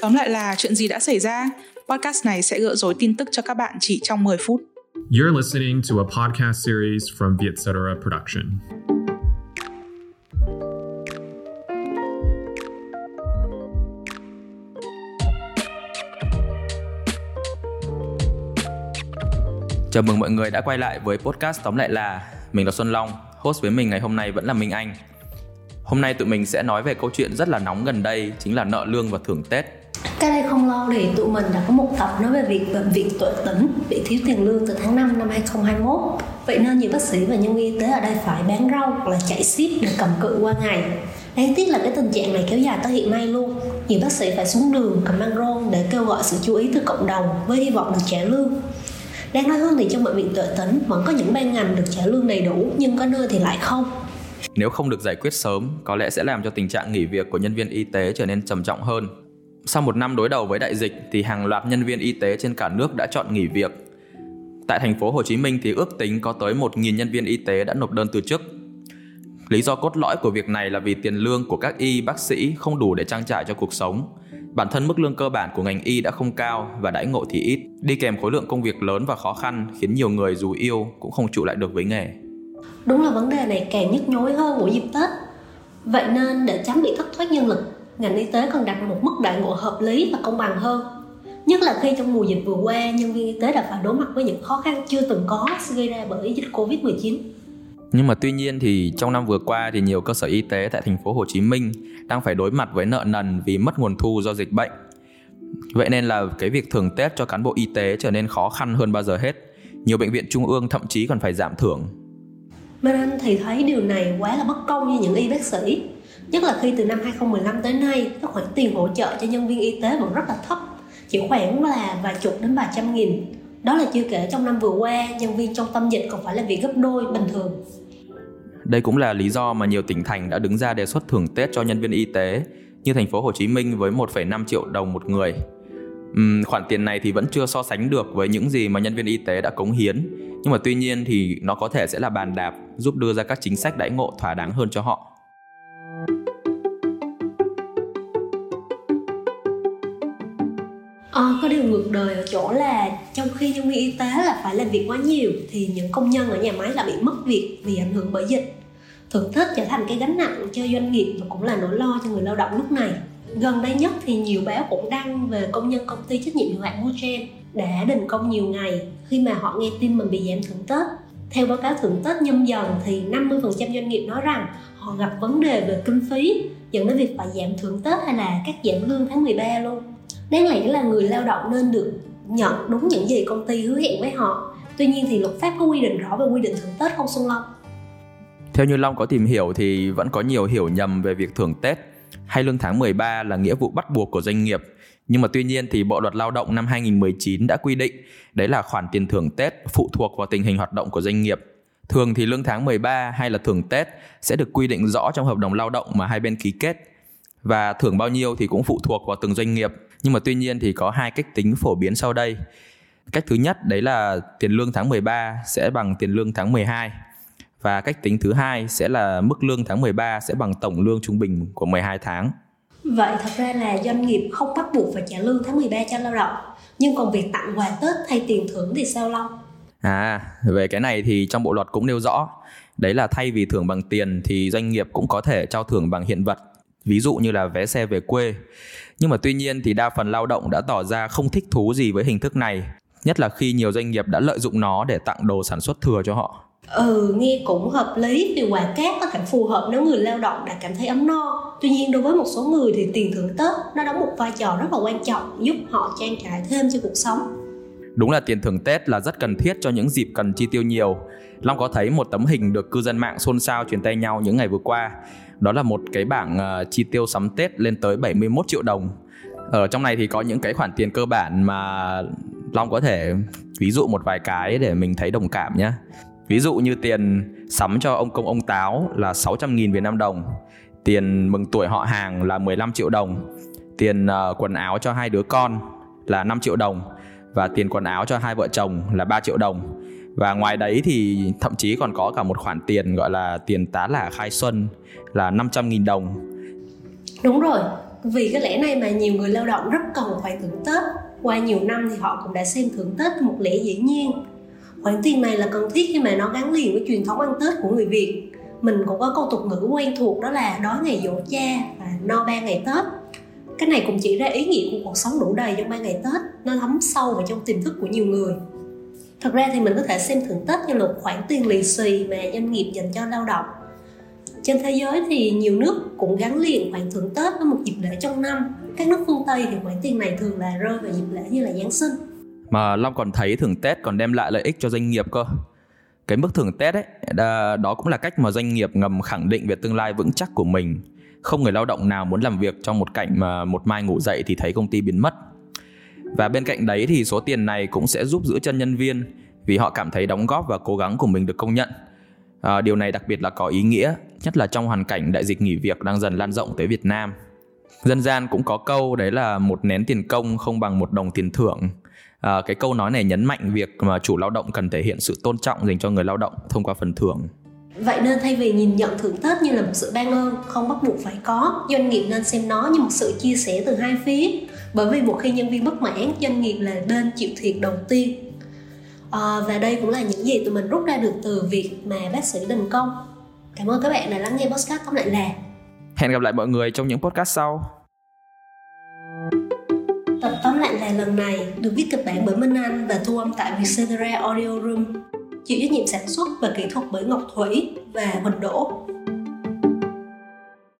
Tóm lại là chuyện gì đã xảy ra? Podcast này sẽ gỡ rối tin tức cho các bạn chỉ trong 10 phút. You're listening to a podcast series from Vietcetera Production. Chào mừng mọi người đã quay lại với podcast tóm lại là Mình là Xuân Long, host với mình ngày hôm nay vẫn là Minh Anh Hôm nay tụi mình sẽ nói về câu chuyện rất là nóng gần đây, Chính là nợ lương và thưởng Tết. Cách đây không lâu thì tụi mình đã có một tập nói về việc bệnh viện tuệ tỉnh bị thiếu tiền lương từ tháng 5 năm 2021 Vậy nên nhiều bác sĩ và nhân viên y tế ở đây phải bán rau hoặc là chạy ship để cầm cự qua ngày. Đáng tiếc là cái tình trạng này kéo dài tới hiện nay luôn. Nhiều bác sĩ phải xuống đường, cầm băng rôn để kêu gọi sự chú ý từ cộng đồng với hy vọng được trả lương. Đáng nói hơn thì trong bệnh viện tuệ tỉnh vẫn có những ban ngành được trả lương đầy đủ, nhưng có nơi thì lại không. Nếu không được giải quyết sớm, có lẽ sẽ làm cho tình trạng nghỉ việc của nhân viên y tế trở nên trầm trọng hơn. Sau một năm đối đầu với đại dịch thì hàng loạt nhân viên y tế trên cả nước đã chọn nghỉ việc. Tại thành phố Hồ Chí Minh thì ước tính có tới 1.000 nhân viên y tế đã nộp đơn từ chức. Lý do cốt lõi của việc này là vì tiền lương của các y bác sĩ không đủ để trang trải cho cuộc sống Bản thân mức lương cơ bản của ngành y đã không cao và đãi ngộ thì ít, đi kèm khối lượng công việc lớn và khó khăn khiến nhiều người dù yêu cũng không trụ lại được với nghề. Đúng là vấn đề này càng nhức nhối hơn mỗi dịp Tết. Vậy nên để tránh bị thất thoát nhân lực, ngành y tế cần đặt một mức đại ngộ hợp lý và công bằng hơn. Nhất là khi trong mùa dịch vừa qua, nhân viên y tế đã phải đối mặt với những khó khăn chưa từng có gây ra bởi dịch Covid-19. Nhưng mà tuy nhiên thì trong năm vừa qua thì nhiều cơ sở y tế tại thành phố Hồ Chí Minh đang phải đối mặt với nợ nần vì mất nguồn thu do dịch bệnh. Vậy nên là cái việc thưởng Tết cho cán bộ y tế trở nên khó khăn hơn bao giờ hết. Nhiều bệnh viện trung ương thậm chí còn phải giảm thưởng minh anh thì thấy điều này quá là bất công như những y bác sĩ. Nhất là khi từ năm 2015 tới nay, các khoản tiền hỗ trợ cho nhân viên y tế vẫn rất là thấp. Chỉ khoảng là vài chục đến vài trăm nghìn. Đó là chưa kể trong năm vừa qua, nhân viên trong tâm dịch còn phải làm việc gấp đôi bình thường. Đây cũng là lý do mà nhiều tỉnh thành đã đứng ra đề xuất thưởng Tết cho nhân viên y tế, như thành phố Hồ Chí Minh với 1,5 triệu đồng một người. Uhm, khoản tiền này thì vẫn chưa so sánh được với những gì mà nhân viên y tế đã cống hiến, nhưng mà tuy nhiên thì nó có thể sẽ là bàn đạp giúp đưa ra các chính sách đãi ngộ thỏa đáng hơn cho họ. À, có điều ngược đời ở chỗ là trong khi nhân viên y tế là phải làm việc quá nhiều thì những công nhân ở nhà máy lại bị mất việc vì ảnh hưởng bởi dịch. Thưởng Tết trở thành cái gánh nặng cho doanh nghiệp và cũng là nỗi lo cho người lao động lúc này. Gần đây nhất thì nhiều báo cũng đăng về công nhân công ty trách nhiệm hữu hạn Mugen đã đình công nhiều ngày khi mà họ nghe tin mình bị giảm thưởng Tết theo báo cáo thưởng Tết nhâm dần thì 50% doanh nghiệp nói rằng họ gặp vấn đề về kinh phí, dẫn đến việc phải giảm thưởng Tết hay là cắt giảm lương tháng 13 luôn. Đáng lẽ là người lao động nên được nhận đúng những gì công ty hứa hẹn với họ. Tuy nhiên thì luật pháp có quy định rõ về quy định thưởng tết không, xuân long? Theo như Long có tìm hiểu thì vẫn có nhiều hiểu nhầm về việc thưởng Tết hay lương tháng 13 là nghĩa vụ bắt buộc của doanh nghiệp. Nhưng mà tuy nhiên thì Bộ luật Lao động năm 2019 đã quy định đấy là khoản tiền thưởng Tết phụ thuộc vào tình hình hoạt động của doanh nghiệp. Thường thì lương tháng 13 hay là thưởng Tết sẽ được quy định rõ trong hợp đồng lao động mà hai bên ký kết. Và thưởng bao nhiêu thì cũng phụ thuộc vào từng doanh nghiệp nhưng mà tuy nhiên thì có hai cách tính phổ biến sau đây. Cách thứ nhất, đấy là tiền lương tháng 13 sẽ bằng tiền lương tháng 12 và cách tính thứ hai sẽ là mức lương tháng 13 sẽ bằng tổng lương trung bình của 12 tháng. Vậy thật ra là doanh nghiệp không bắt buộc phải trả lương tháng 13 cho lao động, nhưng còn việc tặng quà Tết hay tiền thưởng thì sao Long? À, về cái này thì trong bộ luật cũng nêu rõ, đấy là thay vì thưởng bằng tiền thì doanh nghiệp cũng có thể trao thưởng bằng hiện vật, ví dụ như là vé xe về quê nhưng mà tuy nhiên thì đa phần lao động đã tỏ ra không thích thú gì với hình thức này, nhất là khi nhiều doanh nghiệp đã lợi dụng nó để tặng đồ sản xuất thừa cho họ. Ừ, nghe cũng hợp lý vì quà cát có thể phù hợp nếu người lao động đã cảm thấy ấm no. Tuy nhiên đối với một số người thì tiền thưởng Tết nó đóng một vai trò rất là quan trọng giúp họ trang trải thêm cho cuộc sống. Đúng là tiền thưởng Tết là rất cần thiết cho những dịp cần chi tiêu nhiều. Long có thấy một tấm hình được cư dân mạng xôn xao truyền tay nhau những ngày vừa qua đó là một cái bảng uh, chi tiêu sắm Tết lên tới 71 triệu đồng ở trong này thì có những cái khoản tiền cơ bản mà Long có thể ví dụ một vài cái để mình thấy đồng cảm nhé ví dụ như tiền sắm cho ông công ông táo là 600.000 Việt Nam đồng tiền mừng tuổi họ hàng là 15 triệu đồng tiền uh, quần áo cho hai đứa con là 5 triệu đồng và tiền quần áo cho hai vợ chồng là 3 triệu đồng. Và ngoài đấy thì thậm chí còn có cả một khoản tiền gọi là tiền tá lả khai xuân là 500.000 đồng. Đúng rồi, vì cái lẽ này mà nhiều người lao động rất cần phải thưởng tết. Qua nhiều năm thì họ cũng đã xem thưởng tết một lẽ dĩ nhiên khoản tiền này là cần thiết khi mà nó gắn liền với truyền thống ăn tết của người việt. Mình cũng có câu tục ngữ quen thuộc đó là đói ngày dỗ cha và no ba ngày tết cái này cũng chỉ ra ý nghĩa của cuộc sống đủ đầy trong ba ngày tết, nó thấm sâu vào trong tiềm thức của nhiều người. Thật ra thì mình có thể xem thưởng tết như là một khoản tiền lì xì mà doanh nghiệp dành cho lao động. Trên thế giới thì nhiều nước cũng gắn liền khoản thưởng tết với một dịp lễ trong năm. Các nước phương tây thì khoản tiền này thường là rơi vào dịp lễ như là giáng sinh mà long còn thấy thưởng tết còn đem lại lợi ích cho doanh nghiệp cơ. Cái mức thưởng tết ấy đó cũng là cách mà doanh nghiệp ngầm khẳng định về tương lai vững chắc của mình. Không người lao động nào muốn làm việc trong một cảnh mà một mai ngủ dậy thì thấy công ty biến mất. Và bên cạnh đấy thì số tiền này cũng sẽ giúp giữ chân nhân viên vì họ cảm thấy đóng góp và cố gắng của mình được công nhận. À, điều này đặc biệt là có ý nghĩa nhất là trong hoàn cảnh đại dịch nghỉ việc đang dần lan rộng tới Việt Nam. Dân gian cũng có câu đấy là một nén tiền công không bằng một đồng tiền thưởng à, cái câu nói này nhấn mạnh việc mà chủ lao động cần thể hiện sự tôn trọng dành cho người lao động thông qua phần thưởng Vậy nên thay vì nhìn nhận thưởng Tết như là một sự ban ơn không bắt buộc phải có, doanh nghiệp nên xem nó như một sự chia sẻ từ hai phía. Bởi vì một khi nhân viên bất mãn, doanh nghiệp là bên chịu thiệt đầu tiên. À, và đây cũng là những gì tụi mình rút ra được từ việc mà bác sĩ Đình Công. Cảm ơn các bạn đã lắng nghe podcast tóm lại là. Hẹn gặp lại mọi người trong những podcast sau. Tóm lại là lần này được viết kịch bản bởi Minh Anh và thu âm tại Vietcetera Audio Room, chịu trách nhiệm sản xuất và kỹ thuật bởi Ngọc Thủy và Huỳnh Đỗ.